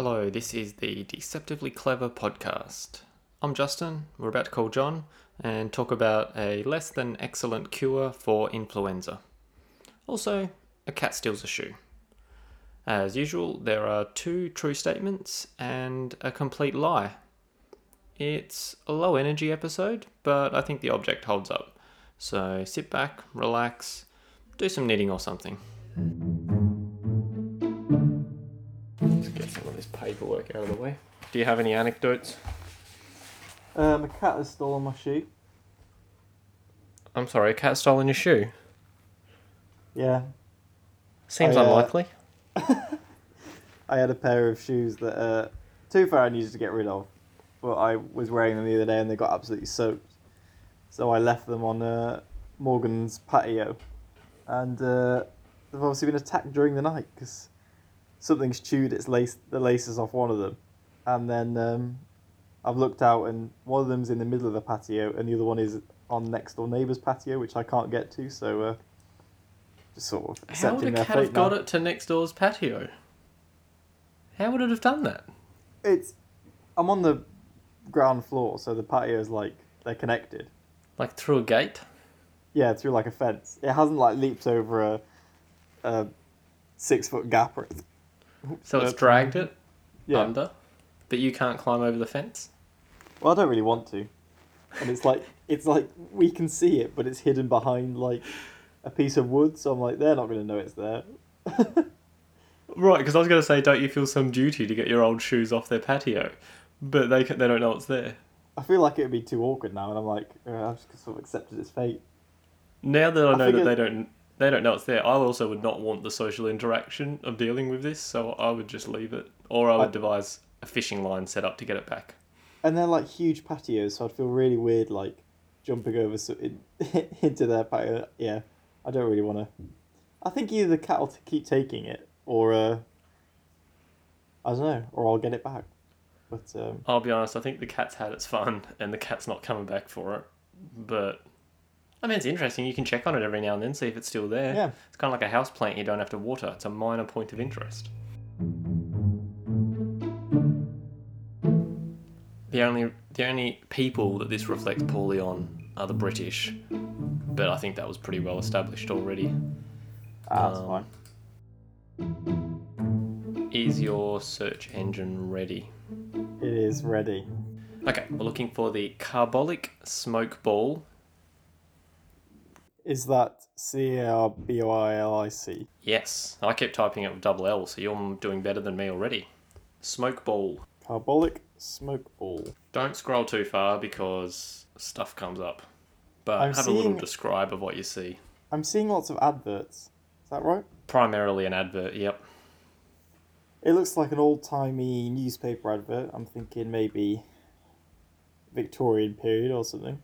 Hello, this is the Deceptively Clever podcast. I'm Justin. We're about to call John and talk about a less than excellent cure for influenza. Also, a cat steals a shoe. As usual, there are two true statements and a complete lie. It's a low energy episode, but I think the object holds up. So sit back, relax, do some knitting or something. Paperwork out of the way. Do you have any anecdotes? Um, a cat has stolen my shoe. I'm sorry, a cat stolen your shoe. Yeah, Seems I, uh, unlikely. I had a pair of shoes that, uh, too far I needed to get rid of, but I was wearing them the other day and they got absolutely soaked. So I left them on uh, Morgan's patio, and uh, they've obviously been attacked during the night because something's chewed its lace, the laces off one of them, and then um, I've looked out and one of them's in the middle of the patio and the other one is on next door neighbour's patio, which I can't get to. So uh, just sort of How would a cat have got now. it to next door's patio? How would it have done that? It's I'm on the ground floor, so the patio is like they're connected. Like through a gate? Yeah, through like a fence. It hasn't like leaped over a a six foot gap or anything. So it's dragged it Yeah. under, but you can't climb over the fence? Well, I don't really want to. And it's like it's like we can see it, but it's hidden behind like a piece of wood. So I'm like, they're not going to know it's there. Right, because I was going to say, don't you feel some duty to get your old shoes off their patio? But they, can, they don't know it's there. I feel like it would be too awkward now, and I'm like, uh, I've just sort of accepted its fate. Now that I I know that figured- they don't they don't know it's there, I also would not want the social interaction of dealing with this, so I would just leave it, or I would I- devise a fishing line set up to get it back. And they're like huge patios, so I'd feel really weird like jumping over so in, into their patio. Yeah, I don't really want to. I think either the cat will t- keep taking it, or uh, I don't know, or I'll get it back. But um, I'll be honest, I think the cat's had its fun, and the cat's not coming back for it. But I mean, it's interesting. You can check on it every now and then, see if it's still there. yeah, It's kind of like a house plant you don't have to water. It's a minor point of interest. The only the only people that this reflects poorly on are the British, but I think that was pretty well established already. ah, that's Um, fine. Is your search engine ready? It is ready. Okay, we're looking for the carbolic smoke ball. Is that C A R B O I L I C? Yes, I kept typing it with double L, so you're doing better than me already. Smoke ball. Carbolic smoke ball. Don't scroll too far because stuff comes up. But I'm have a little describe of what you see. I'm seeing lots of adverts. Is that right? Primarily an advert, yep. It looks like an old timey newspaper advert. I'm thinking maybe Victorian period or something.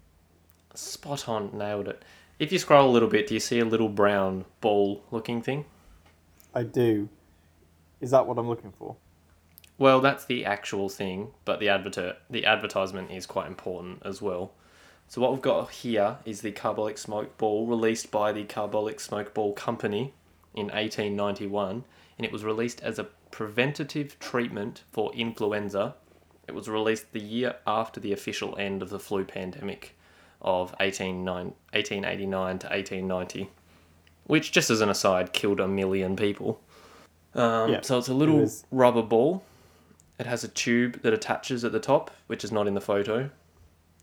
Spot on, nailed it. If you scroll a little bit, do you see a little brown ball looking thing? I do. Is that what I'm looking for? Well, that's the actual thing, but the advert the advertisement is quite important as well. So what we've got here is the carbolic smoke ball released by the Carbolic Smoke Ball Company in 1891, and it was released as a preventative treatment for influenza. It was released the year after the official end of the flu pandemic of 189 1889 to 1890, which, just as an aside, killed a million people. Um, Yeah, so it's a little was- rubber ball. It has a tube that attaches at the top, which is not in the photo.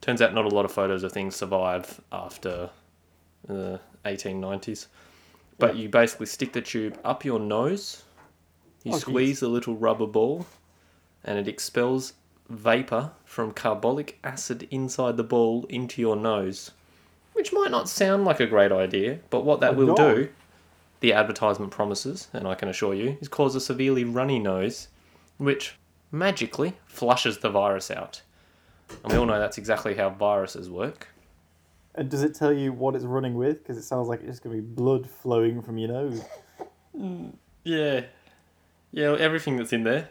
Turns out not a lot of photos of things survive after the 1890s. But you basically stick the tube up your nose, you Oh, geez. squeeze the little rubber ball, and it expels vapor from carbolic acid inside the ball into your nose. Which might not sound like a great idea, but what that will no. do, the advertisement promises, and I can assure you, is cause a severely runny nose, which magically flushes the virus out. And we all know that's exactly how viruses work. And does it tell you what it's running with? Because it sounds like it's just going to be blood flowing from your nose. Yeah. Yeah, everything that's in there,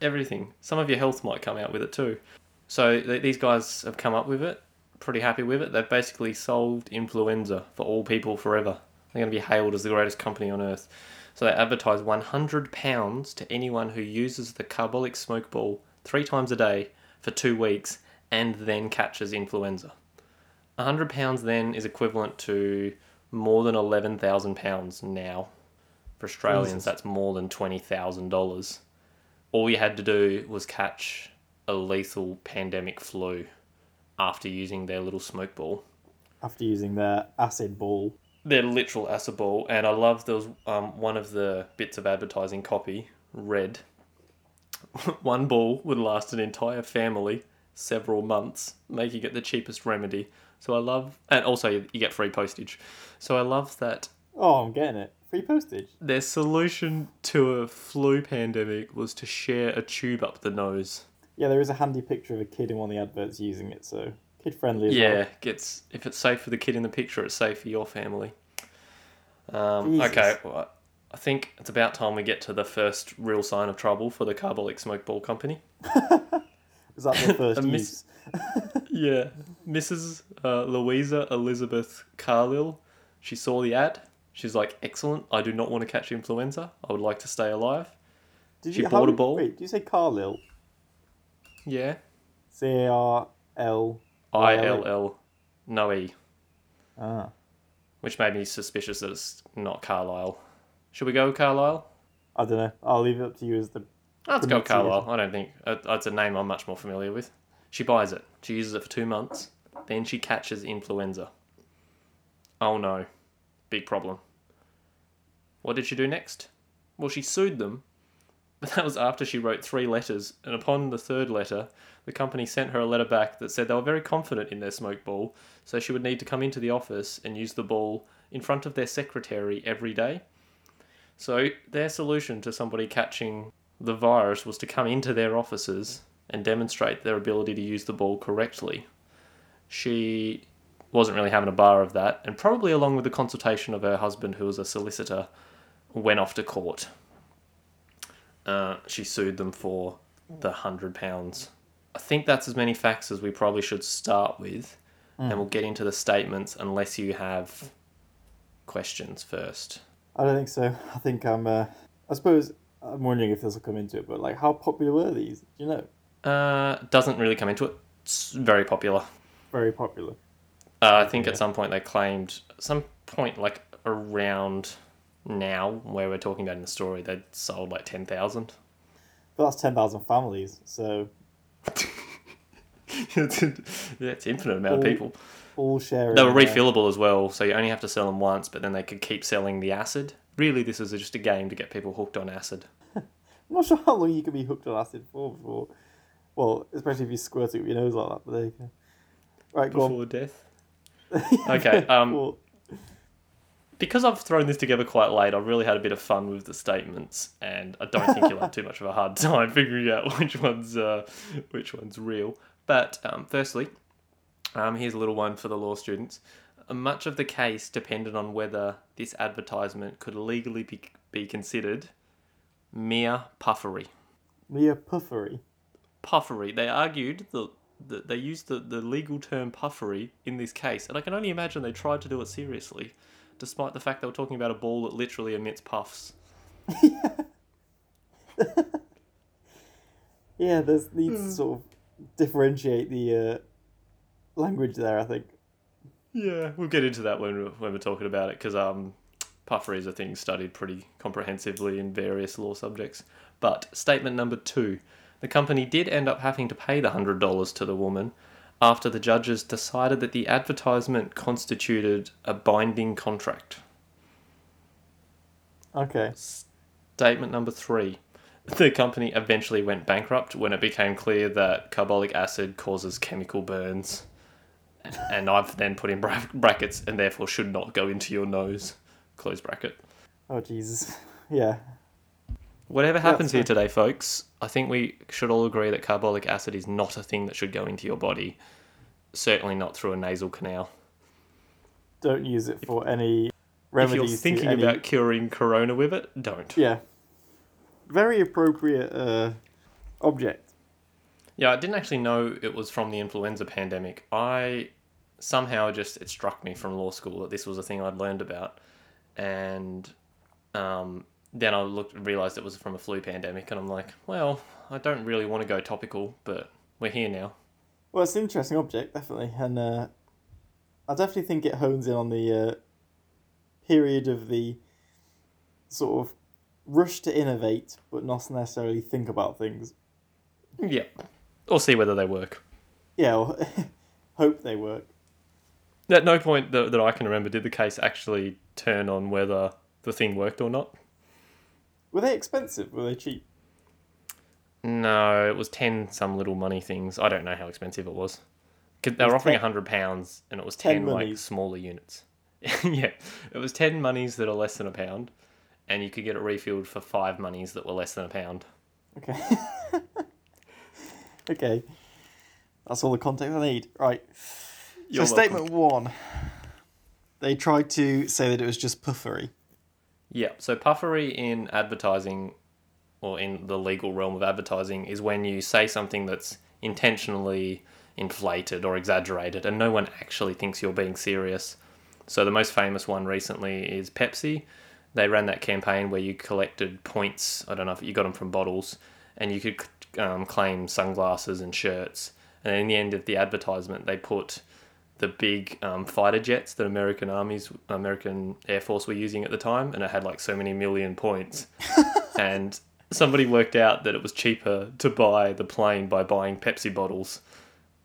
everything. Some of your health might come out with it too. So th- these guys have come up with it, pretty happy with it. They've basically solved influenza for all people forever. They're going to be hailed as the greatest company on earth. So they advertise £100 to anyone who uses the carbolic smoke ball three times a day for two weeks and then catches influenza. £100 then is equivalent to more than £11,000 now. For Australians, Jesus. that's more than $20,000. All you had to do was catch a lethal pandemic flu after using their little smoke ball. After using their acid ball. Their literal acid ball, and I love there was um, one of the bits of advertising copy read one ball would last an entire family several months, making it the cheapest remedy. So I love, and also you you get free postage. So I love that Oh, I'm getting it. Free postage. their solution to a flu pandemic was to share a tube up the nose. Yeah, there is a handy picture of a kid in one of the adverts using it, so kid friendly as Yeah, well. gets if it's safe for the kid in the picture, it's safe for your family. Um, okay, well, I think it's about time we get to the first real sign of trouble for the Carbolic Smoke Ball Company. is that the first miss- Yeah, Mrs. Uh, Louisa Elizabeth Carlyle. She saw the ad. She's like, "Excellent! I do not want to catch influenza. I would like to stay alive." Did She you, bought how- a ball. Wait, do you say Carlill? Yeah, C A R L. I L L, no E. Ah. which made me suspicious that it's not Carlisle. Should we go Carlisle? I don't know. I'll leave it up to you as the. Let's go. Carlisle. I don't think uh, it's a name I'm much more familiar with. She buys it. She uses it for two months. Then she catches influenza. Oh no, big problem. What did she do next? Well, she sued them, but that was after she wrote three letters. And upon the third letter, the company sent her a letter back that said they were very confident in their smoke ball, so she would need to come into the office and use the ball in front of their secretary every day. So their solution to somebody catching the virus was to come into their offices and demonstrate their ability to use the ball correctly. She wasn't really having a bar of that, and probably along with the consultation of her husband, who was a solicitor, went off to court. Uh, she sued them for the hundred pounds. I think that's as many facts as we probably should start with, and we'll get into the statements unless you have questions first. I don't think so. I think I'm. Uh, I suppose I'm wondering if this will come into it, but like, how popular were these? Do you know? Uh, doesn't really come into it. It's very popular. Very popular. Uh, I think Yeah. at some point they claimed, some point like around now, where we're talking about in the story, they'd sold like 10,000. But that's ten thousand families, so it's, yeah, it's infinite amount of people. all sharing. They were uh, refillable as well, so you only have to sell them once, but then they could keep selling the acid. Really, this is just a game to get people hooked on acid. I'm not sure how long you can be hooked on acid for before. Well, especially if you squirt it with your nose like that. But there you go. Right, go Before death. Okay, um, Before- because I've thrown this together quite late, I've really had a bit of fun with the statements, and I don't think you'll have too much of a hard time figuring out which one's uh, which one's real. But um, firstly, um, here's a little one for the law students. Uh, Much of the case depended on whether this advertisement could legally be, be considered mere puffery. Mere puffery. Puffery. They argued that the, they used the, the legal term puffery in this case, and I can only imagine they tried to do it seriously, despite the fact they were talking about a ball that literally emits puffs. Yeah, there's needs Hmm. to sort of differentiate the uh, language there. I think. Yeah, we'll get into that when we're, when we're talking about it, because um, puffery is a thing studied pretty comprehensively in various law subjects. But statement number two the company did end up having to pay the $100 to the woman after the judges decided that the advertisement constituted a binding contract. Okay. Statement number three. The company eventually went bankrupt when it became clear that carbolic acid causes chemical burns. And I've then put in brackets and therefore should not go into your nose. Close bracket. Oh Jesus. Yeah. Whatever happens here today, folks, I think we should all agree that carbolic acid is not a thing that should go into your body. Certainly not through a nasal canal. Don't use it for any remedies. If you're thinking any- about curing corona with it, don't. Yeah. Very appropriate uh, object. Yeah, I didn't actually know it was from the influenza pandemic. I somehow just it struck me from law school that this was a thing I'd learned about, and um, then I looked realized it was from a flu pandemic, and I'm like, well, I don't really want to go topical, but we're here now. Well, it's an interesting object, definitely, and uh, I definitely think it hones in on the uh, period of the sort of rush to innovate, but not necessarily think about things. Yeah, or see whether they work. Yeah, or hope they work. At no point that, that I can remember did the case actually turn on whether the thing worked or not. Were they expensive? Were they cheap? No, it was ten some little money things. I don't know how expensive it was. 'Cause They It were was offering ten- hundred pounds, and it was 10 ten, like smaller units. yeah, it was ten monies that are less than a pound, and you could get it refilled for five monies that were less than a pound. Okay. okay. That's all the context I need. Right. You're so, welcome. statement one. They tried to say that it was just puffery. Yeah, so puffery in advertising or in the legal realm of advertising is when you say something that's intentionally inflated or exaggerated and no one actually thinks you're being serious. So the most famous one recently is Pepsi. They ran that campaign where you collected points, I don't know if you got them from bottles, and you could um, claim sunglasses and shirts. And in the end of the advertisement, they put the big um, fighter jets that American armies, American Air Force were using at the time, and it had like so many million points. and somebody worked out that it was cheaper to buy the plane by buying Pepsi bottles.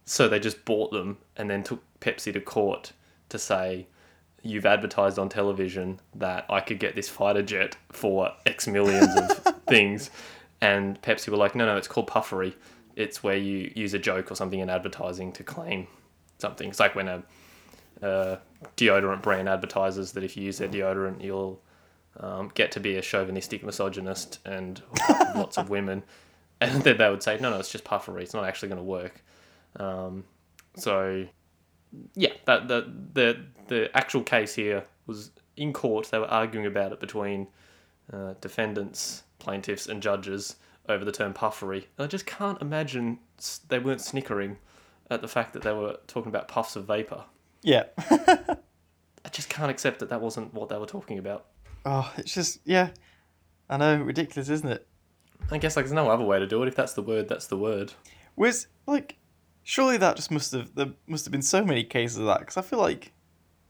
So they just bought them and then took Pepsi to court to say, You've advertised on television that I could get this fighter jet for X millions of things. And Pepsi were like, No, no, it's called puffery. It's where you use a joke or something in advertising to claim something. It's like when a, a deodorant brand advertises that if you use their deodorant, you'll um, get to be a chauvinistic misogynist and lots of women. And then they would say, no, no, it's just puffery. It's not actually going to work. Um, so, yeah, that the, the the actual case here was in court. They were arguing about it between uh, defendants, plaintiffs, and judges over the term puffery. And I just can't imagine they weren't snickering at the fact that they were talking about puffs of vapor. Yeah. I just can't accept that that wasn't what they were talking about. oh, it's just yeah. I know, ridiculous, isn't it? I guess like there's no other way to do it. If that's the word, that's the word. Was like, surely that just must have there must have been so many cases of that because I feel like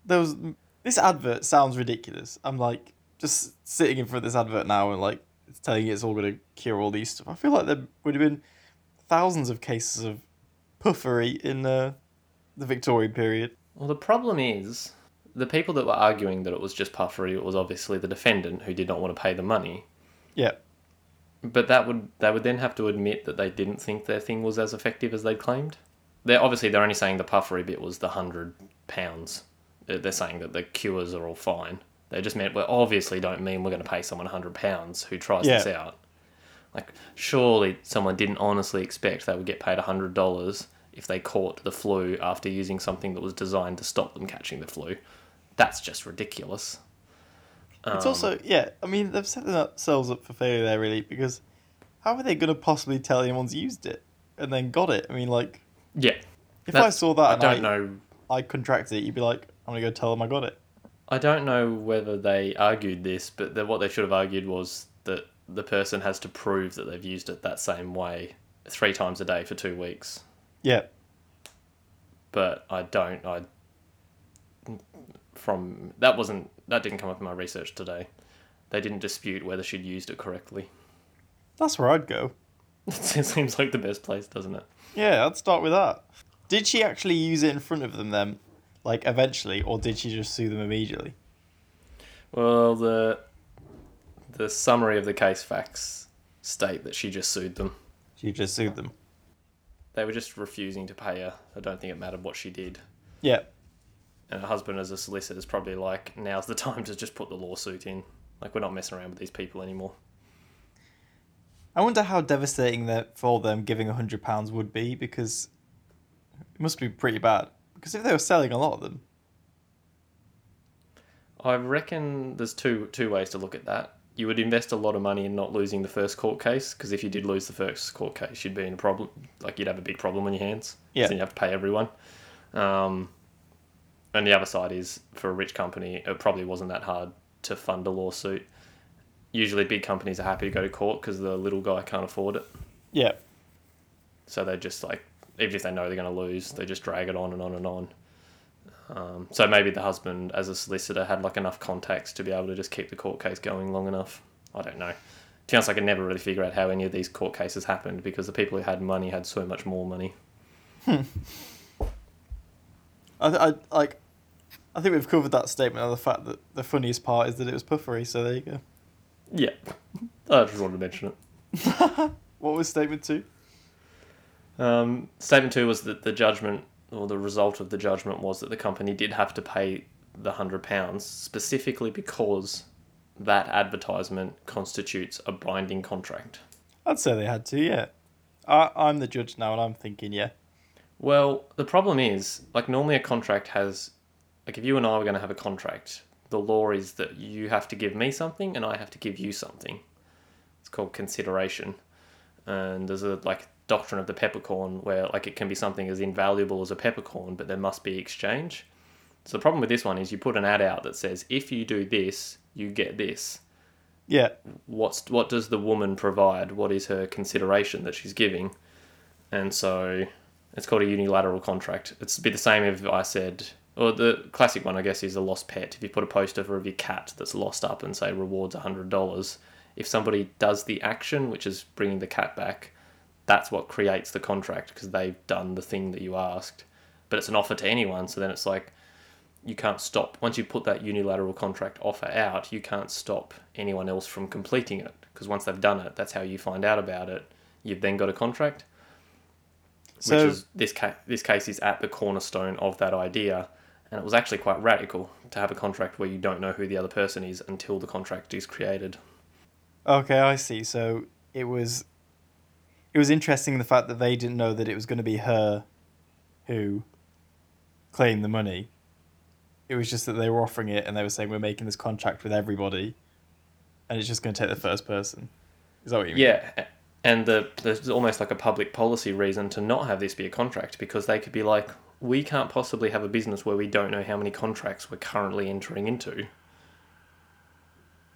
there was this advert sounds ridiculous. I'm like just sitting in front of this advert now and like it's telling you it's all going to cure all these stuff. I feel like there would have been thousands of cases of puffery in uh, the Victorian period. Well, the problem is the people that were arguing that it was just puffery was obviously the defendant who did not want to pay the money. Yeah, But that would they would then have to admit that they didn't think their thing was as effective as they'd claimed. They're obviously they're only saying the puffery bit was the hundred pounds. They're they're saying that the cures are all fine. They just meant well obviously don't mean we're going to pay someone hundred pounds who tries this out. Like surely someone didn't honestly expect they would get paid hundred dollars if they caught the flu after using something that was designed to stop them catching the flu. That's just ridiculous. it's Um, also yeah. I mean they've set themselves up for failure there really because how are they going to possibly tell anyone's used it and then got it? I mean like yeah. if I saw that I don't I, know I contracted it, you'd be like, I'm gonna go tell them I got it. I don't know whether they argued this, but the, what they should have argued was that the person has to prove that they've used it that same way three times a day for two weeks. Yeah, But I don't. I from that wasn't that didn't come up in my research today. They didn't dispute whether she'd used it correctly. that's where I'd go. it seems like the best place, doesn't it? Yeah, I'd start with that. Did she actually use it in front of them then, like eventually, or did she just sue them immediately? Well, the the summary of the case facts state that she just sued them. She just sued them. They were just refusing to pay her. I don't think it mattered what she did. Yeah, And her husband, as a solicitor, is probably like, now's the time to just put the lawsuit in. Like, we're not messing around with these people anymore. I wonder how devastating that for them giving a hundred pounds would be because it must be pretty bad. Because if they were selling a lot of them, I reckon there's two two ways to look at that. You would invest a lot of money in not losing the first court case, because if you did lose the first court case, you'd be in a problem. Like, you'd have a big problem on your hands. Yeah. Then you have to pay everyone. Um, and the other side is, for a rich company, it probably wasn't that hard to fund a lawsuit. usually big companies are happy to go to court because the little guy can't afford it. Yeah. So they just like, even if they know they're going to lose, they just drag it on and on and on. Um, so maybe the husband, as a solicitor, had like enough contacts to be able to just keep the court case going long enough. I don't know. To be honest, I could never really figure out how any of these court cases happened because the people who had money had so much more money. I, I like. I think we've covered that statement of the fact that the funniest part is that it was puffery. So there you go. Yeah, I just wanted to mention it. What was statement two? Um, statement two was that the judgment or the result of the judgment was that the company did have to pay the hundred pounds specifically because that advertisement constitutes a binding contract. I'd say they had to. Yeah. I, I'm the judge now, and I'm thinking, yeah. Well, the problem is, like, normally a contract has, like, if you and I were going to have a contract, the law is that you have to give me something and I have to give you something. It's called consideration. And there's a, like, doctrine of the peppercorn where, like, it can be something as invaluable as a peppercorn, but there must be exchange. So the problem with this one is you put an ad out that says, if you do this, you get this. Yeah. What's what does the woman provide? What is her consideration that she's giving? And so it's called a unilateral contract. It's be the same if I said, or the classic one, I guess, is a lost pet. If you put a poster of your cat that's lost up and say rewards hundred dollars, if somebody does the action, which is bringing the cat back, that's what creates the contract because they've done the thing that you asked. But it's an offer to anyone, so then it's like you can't stop once you put that unilateral contract offer out. You can't stop anyone else from completing it because once they've done it, that's how you find out about it. You've then got a contract So which is this ca- this case is at the cornerstone of that idea, and it was actually quite radical to have a contract where you don't know who the other person is until the contract is created. okay, I see. So it was. It was interesting the fact that they didn't know that it was going to be her, who. Claimed the money. It was just that they were offering it, and they were saying we're making this contract with everybody, and it's just going to take the first person. Is that what you mean? Yeah, and the there's almost like a public policy reason to not have this be a contract because they could be like, we can't possibly have a business where we don't know how many contracts we're currently entering into.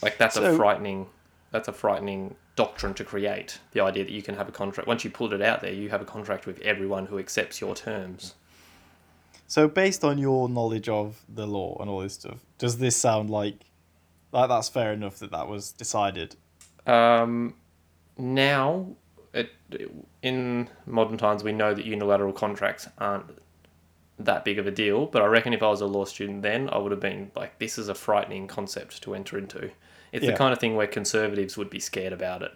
Like that's a frightening that's a frightening doctrine to create. The idea that you can have a contract once you put it out there, you have a contract with everyone who accepts your terms. So, based on your knowledge of the law and all this stuff, does this sound like like that's fair enough that that was decided? Um, now, it, in modern times, we know that unilateral contracts aren't that big of a deal. But I reckon if I was a law student then, I would have been like, this is a frightening concept to enter into. It's Yeah. the kind of thing where conservatives would be scared about it.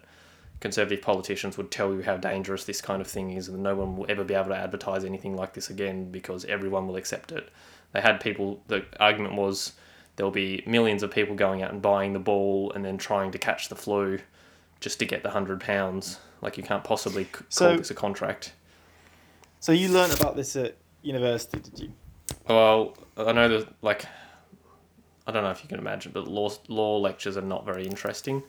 Conservative politicians would tell you how dangerous this kind of thing is, and no one will ever be able to advertise anything like this again because everyone will accept it. They had people, the argument was there'll be millions of people going out and buying the ball and then trying to catch the flu just to get the hundred pounds. Like you can't possibly c- call So- this a contract. So, you learned about this at university, did you? Well, I know that like I don't know if you can imagine, but law law lectures are not very interesting.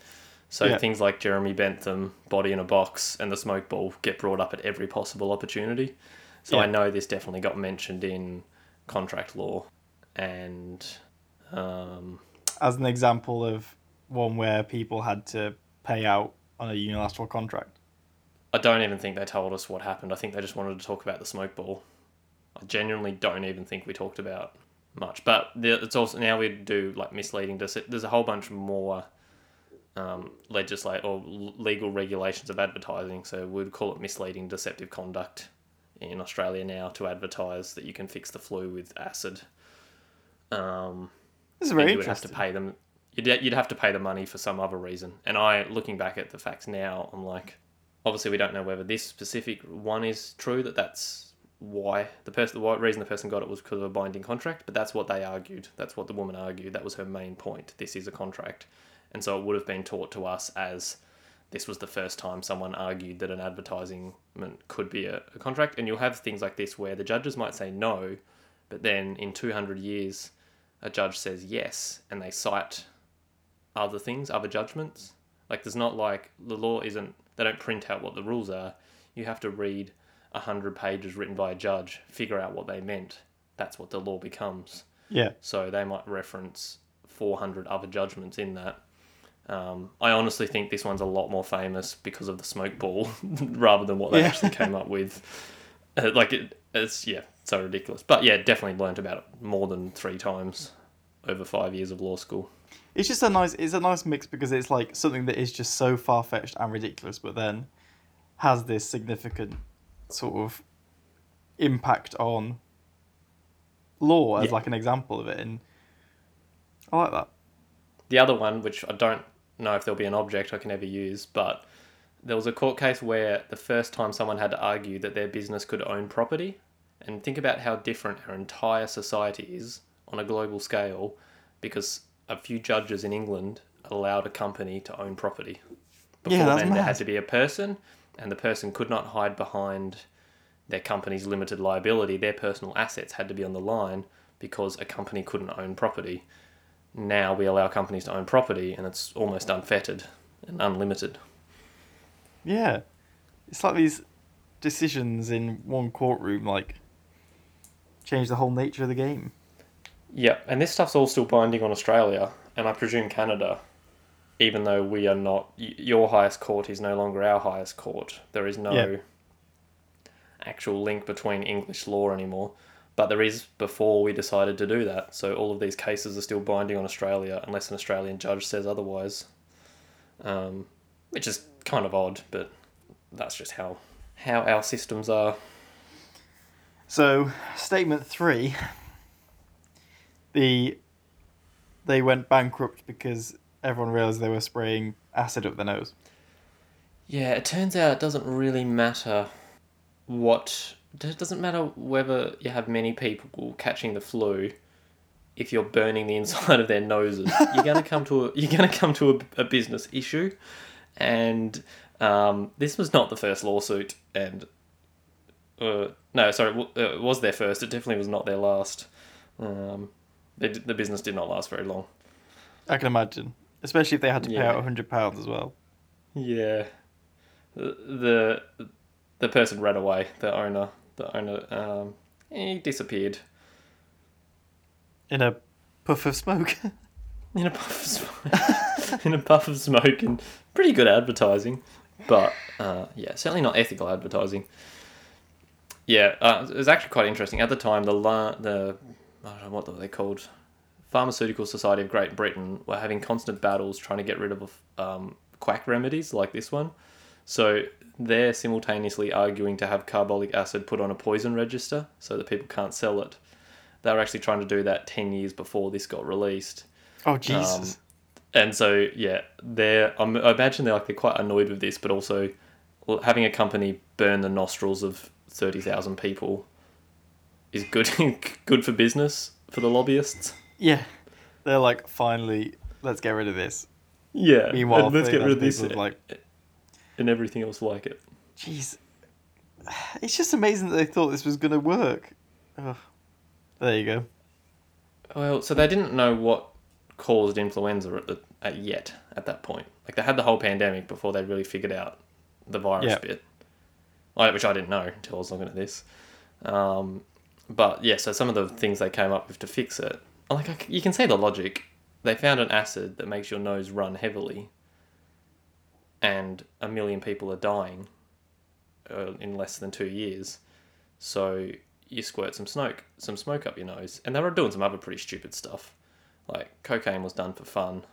So Yeah. things like Jeremy Bentham, Body in a Box, and the Smoke Ball get brought up at every possible opportunity. So I know this definitely got mentioned in contract law, and um, As an example of one where people had to pay out on a unilateral contract. I don't even think they told us what happened. I think they just wanted to talk about the smoke ball. I genuinely don't even think we talked about much. But it's also now we do like misleading. There's a whole bunch more um, legislate or legal regulations of advertising. So we'd call it misleading deceptive conduct in Australia now to advertise that you can fix the flu with acid. Um, This is very you would have to pay them. You'd, you'd have to pay the money for some other reason. And I, looking back at the facts now, I'm like, obviously we don't know whether this specific one is true. That that's why the person, the reason the person got it was because of a binding contract. But that's what they argued. That's what the woman argued. That was her main point. This is a contract, and so it would have been taught to us as this was the first time someone argued that an advertisement could be a, a contract. And you'll have things like this where the judges might say no, but then in 200 years, a judge says yes, and they cite other things, other judgments. Like there's not like the law isn't. They don't print out what the rules are. You have to read a hundred pages written by a judge, figure out what they meant. That's what the law becomes. Yeah. So they might reference 400 other judgments in that. Um, I honestly think this one's a lot more famous because of the smoke ball rather than what they Yeah. actually came up with. Uh, like it, it's yeah, so ridiculous. But yeah, definitely learnt about it more than three times over five years of law school. It's just a nice it's a nice mix because it's like something that is just so far fetched and ridiculous, but then has this significant sort of impact on law as Yeah. like an example of it, and I like that. The other one, which I don't know if there'll be an object I can ever use, but there was a court case where the first time someone had to argue that their business could own property, and think about how different our entire society is on a global scale because a few judges in England allowed a company to own property. Before Yeah, then, there had to be a person, and the person could not hide behind their company's limited liability. Their personal assets had to be on the line because a company couldn't own property now we allow companies to own property and it's almost unfettered and unlimited. Yeah, it's like these decisions in one courtroom like change the whole nature of the game. Yeah, and this stuff's all still binding on Australia and I presume Canada, even though we are not, your highest court is no longer our highest court. There is no Yeah. actual link between English law anymore. But there is before we decided to do that. So all of these cases are still binding on Australia unless an Australian judge says otherwise. Um, which is kind of odd, but that's just how how our systems are. So, statement three. The they went bankrupt because everyone realized they were spraying acid up their nose. Yeah, it turns out it doesn't really matter what. It doesn't matter whether you have many people catching the flu. If you're burning the inside of their noses, you're gonna come to a you're gonna come to a, a business issue, and um, this was not the first lawsuit, and uh, no, sorry, uh, it was their first. It definitely was not their last. Um, they, the business did not last very long. I can imagine, especially if they had to pay Yeah. out a hundred pounds as well. Yeah. The the person ran away. The owner, the owner, um, he disappeared In a puff of smoke. in a puff of smoke. in a puff of smoke and pretty good advertising, but uh, yeah, certainly not ethical advertising. Yeah, uh, it was actually quite interesting at the time. The la- the I don't know what were they called. Pharmaceutical Society of Great Britain were having constant battles trying to get rid of um, quack remedies like this one. So they're simultaneously arguing to have carbolic acid put on a poison register so that people can't sell it. They were actually trying to do that 10 years before this got released. oh Jesus! And so, yeah, they're, I'm- I imagine they're like, they're quite annoyed with this, but also having a company burn the nostrils of 30,000 people is good, good for business for the lobbyists. Yeah, they're like finally, let's get rid of this. Yeah. Meanwhile, and let's get rid of this people are like, and everything else like it. jeez, it's just amazing that they thought this was gonna work. Ugh. There you go. Well, so they didn't know what caused influenza at the at yet at that point. Like they had the whole pandemic before they really figured out the virus Yeah. bit, like, which I didn't know until I was looking at this. Um, but yeah, so some of the things they came up with to fix it, like I you can see the logic. They found an acid that makes your nose run heavily, and a million people are dying uh, in less than two years. So you squirt some smoke, some smoke up your nose, and they were doing some other pretty stupid stuff, like cocaine was done for fun.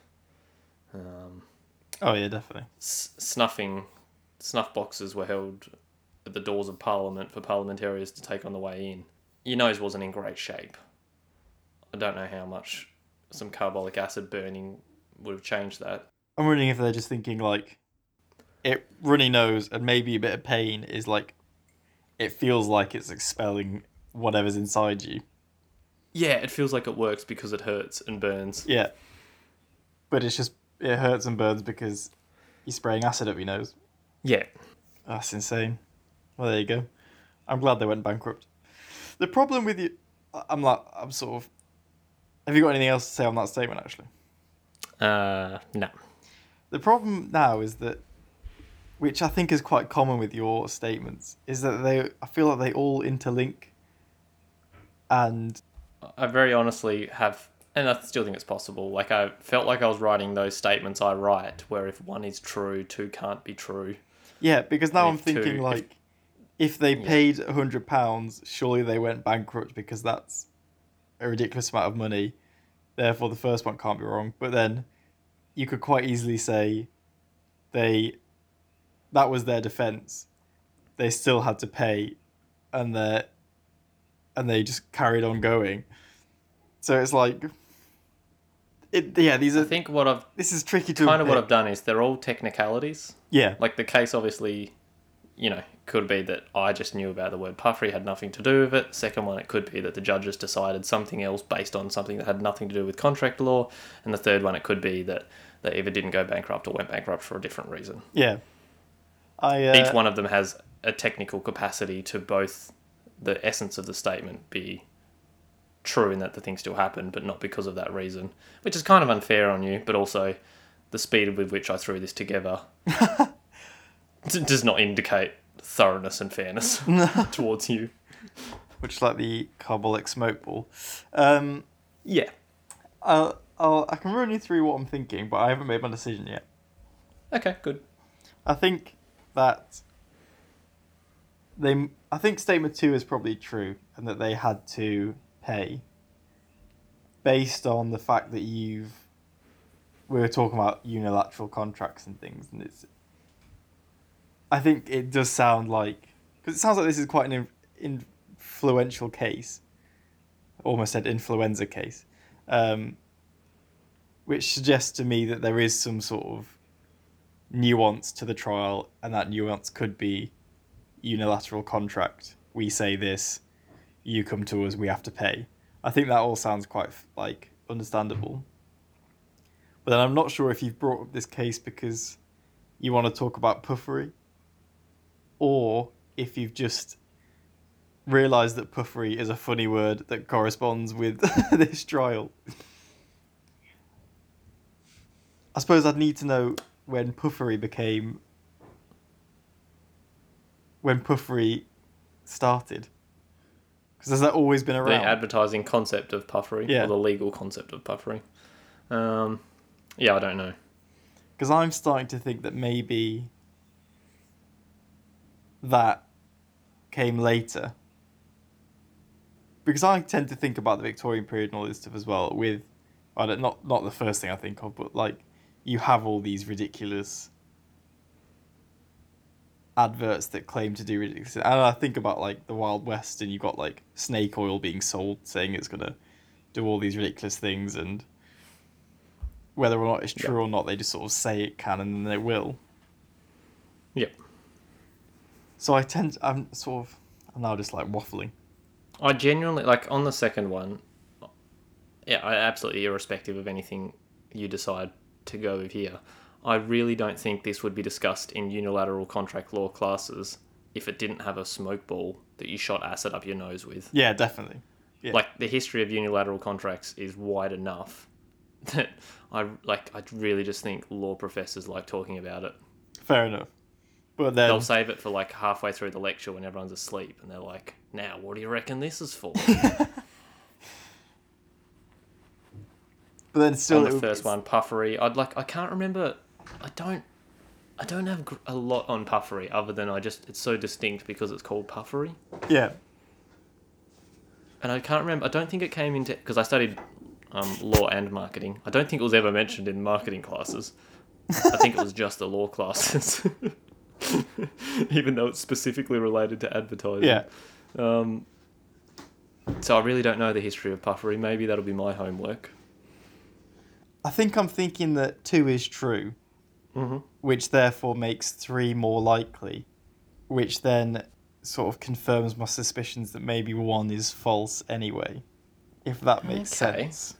Um, Oh yeah, definitely. s- snuffing, snuff boxes were held at the doors of Parliament for parliamentarians to take on the way in. Your nose wasn't in great shape. I don't know how much some carbolic acid burning would have changed that. I'm wondering if they're just thinking like, it runny nose and maybe a bit of pain is like, it feels like it's expelling whatever's inside you. Yeah, it feels like it works because it hurts and burns. Yeah. But it's just it hurts and burns because you're spraying acid up your nose. Yeah, That's insane. Well, there you go. I'm glad they went bankrupt. The problem with you, I'm like, I'm sort of. Have you got anything else to say on that statement? Actually, uh, no. the problem now is that, which I think is quite common with your statements, is that they. I feel like they all interlink. And I very honestly have and I still think it's possible. Like I felt like I was writing those statements I write, where if one is true, two can't be true. Yeah, because now I'm If two- thinking if- like, if, they Yeah. paid hundred pounds, surely they went bankrupt because that's a ridiculous amount of money. Therefore, the first one can't be wrong. But then, you could quite easily say, they, that was their defense. They still had to pay, and they, and they just carried on going. So it's like, it yeah. These are I think what I've this is tricky to kind of what. I've done is they're all technicalities. yeah Like the case, obviously, you know, could be that I just knew about the word puffery, had nothing to do with it. Second one, it could be that the judges decided something else based on something that had nothing to do with contract law. And the third one, it could be that they either didn't go bankrupt or went bankrupt for a different reason. yeah. I uh, Each one of them has a technical capacity to both the essence of the statement be true in that the thing still happened, but not because of that reason, which is kind of unfair on you, but also the speed with which I threw this together d- does not indicate thoroughness and fairness towards you. which is like the carbolic smoke ball. Um, Yeah. I'll, I'll, I can run you through what I'm thinking, but I haven't made my decision yet. Okay, good. I think that they, I think statement two is probably true, and that they had to pay based on the fact that you've. We were talking about unilateral contracts and things, and it's. I think it does sound like because it sounds like this is quite an in, influential case. Almost said influenza case, um, which suggests to me that there is some sort of nuance to the trial, and that nuance could be unilateral contract. We say this, you come to us, we have to pay. I think that all sounds quite like understandable. But then I'm not sure if you've brought up this case because you want to talk about puffery, or if you've just realised that puffery is a funny word that corresponds with this trial. I suppose I'd need to know when puffery became when puffery started because has that always been around? The advertising concept of puffery, Yeah. or the legal concept of puffery. Um, yeah, I don't know. because i'm starting to think that maybe that came later because i tend to think about the victorian period and all this stuff as well with I don't, not not the first thing i think of but like you have all these ridiculous adverts that claim to do ridiculous and i think about like the wild west and you've got like snake oil being sold saying it's going to do all these ridiculous things and whether or not it's Yeah. true or not they just sort of say it can and then they will Yep. So i tend i'm sort of i'm now just like waffling I genuinely like on the second one. Yeah, I absolutely irrespective of anything you decide to go with here. I really don't think this would be discussed in unilateral contract law classes if it didn't have a smoke ball that you shot acid up your nose with. yeah definitely Yeah. Like the history of unilateral contracts is wide enough that I like. I really just think law professors like talking about it. fair enough but then They'll save it for like halfway through the lecture when everyone's asleep, and they're like, "Now, what do you reckon this is for?" but then still on the first one, puffery. I'd like. I can't remember. I don't. I don't have a lot on puffery other than I just it's so distinct because it's called puffery, yeah and I can't remember. I don't think it came into because I studied um, law and marketing. I don't think it was ever mentioned in marketing classes. I think it was just the law classes, even though it's specifically related to advertising. yeah Um, so I really don't know the history of puffery. Maybe that'll be my homework. i think i'm thinking that two is true hmm which therefore makes three more likely, which then sort of confirms my suspicions that maybe one is false anyway, if that makes Okay. sense.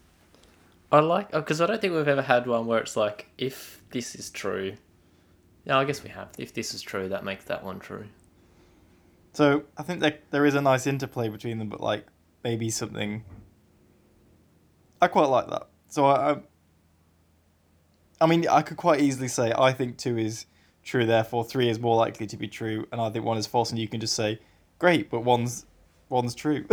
I like because I don't think we've ever had one where it's like if this is true. Yeah, I guess we have. If this is true, that makes that one true. So I think that there is a nice interplay between them, but like maybe something. I quite like that. So I, I, I mean, I could quite easily say I think two is true, therefore three is more likely to be true, and I think one is false, and you can just say, great, but one's one's true.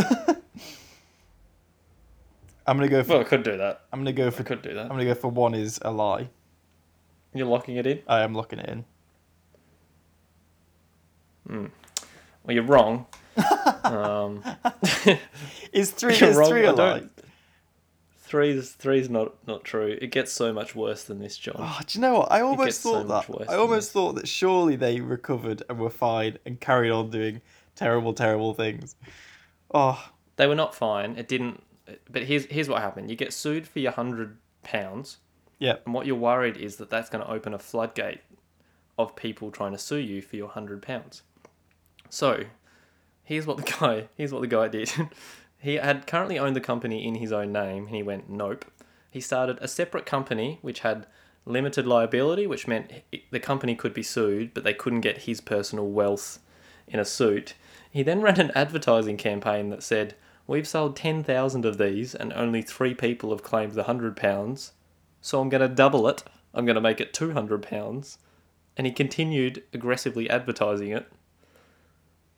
I'm gonna go for. Well, I could do that. I'm gonna go for. I could do that. I'm gonna go for one is a lie. You're locking it in. I am locking it in. Hmm. Well, you're wrong. um, Is three is wrong, three a I lie? don't- three's three's not not true. It gets so much worse than this, John. Oh, do you know what? I almost gets so thought that. I almost thought that surely they recovered and were fine and carried on doing terrible, terrible things. Oh, They were not fine. It didn't. But here's here's what happened. You get sued for your hundred pounds, yeah. and what you're worried is that that's going to open a floodgate of people trying to sue you for your hundred pounds. So, here's what the guy here's what the guy did. he had currently owned the company in his own name, and he went nope. He started a separate company which had limited liability, which meant the company could be sued, but they couldn't get his personal wealth in a suit. He then ran an advertising campaign that said, "We've sold ten thousand of these, and only three people have claimed the hundred pounds, so I'm going to double it. I'm going to make it two hundred pounds." And he continued aggressively advertising it.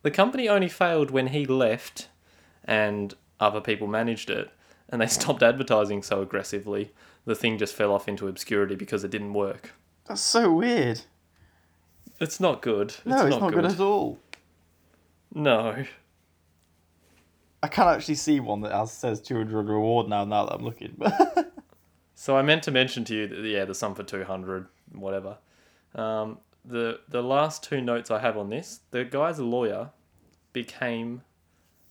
The company only failed when he left, and other people managed it, and they stopped advertising so aggressively. The thing just fell off into obscurity because it didn't work. That's so weird. It's not good. No, it's, not, good. at all. No. I can't actually see one that has says 200 reward now. Now that I'm looking, So I meant to mention to you that yeah, the sum for two hundred, whatever. Um, the the last two notes I have on this, the guy's lawyer became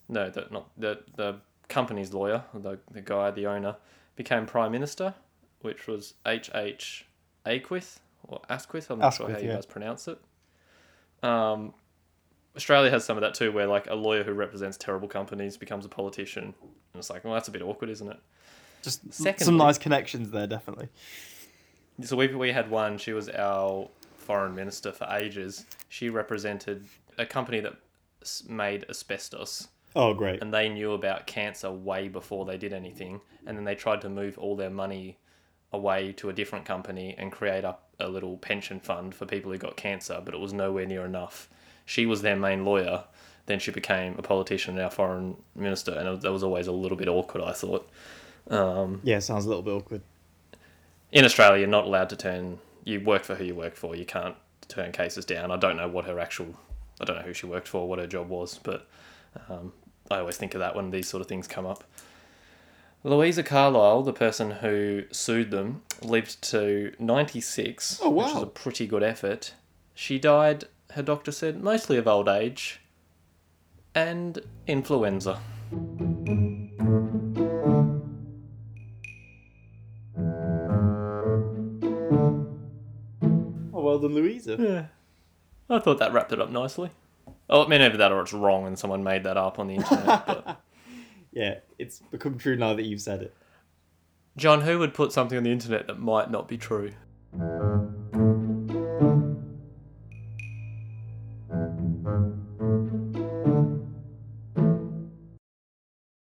no, the not the the company's lawyer, the the guy, the owner, became prime minister, which was H H Aquith or Asquith. I'm not sure how you yeah. guys pronounce it. Um, Australia has some of that too, where like a lawyer who represents terrible companies becomes a politician, and it's like, well, that's a bit awkward, isn't it? Just some nice connections there, definitely. So we we had one. She was our foreign minister for ages. She represented a company that made asbestos, Oh, great. and they knew about cancer way before they did anything. And then they tried to move all their money away to a different company and create up a little pension fund for people who got cancer, but it was nowhere near enough. She was their main lawyer. Then she became a politician and our foreign minister, and that was always a little bit awkward. I thought. Um, Yeah, sounds a little bit awkward. in Australia, you're not allowed to turn. You work for who you work for. You can't turn cases down. I don't know what her actual. I don't know who she worked for, what her job was, but um, I always think of that when these sort of things come up. Louisa Carlill, the person who sued them, lived to 96, Oh, which is a pretty good effort. She died, her doctor said, mostly of old age and influenza. Well Louisa. Yeah. I thought that wrapped it up nicely. Oh, I mean, either that or it's wrong and someone made that up on the internet. but Yeah, it's become true now that you've said it. John, who would put something on the internet that might not be true?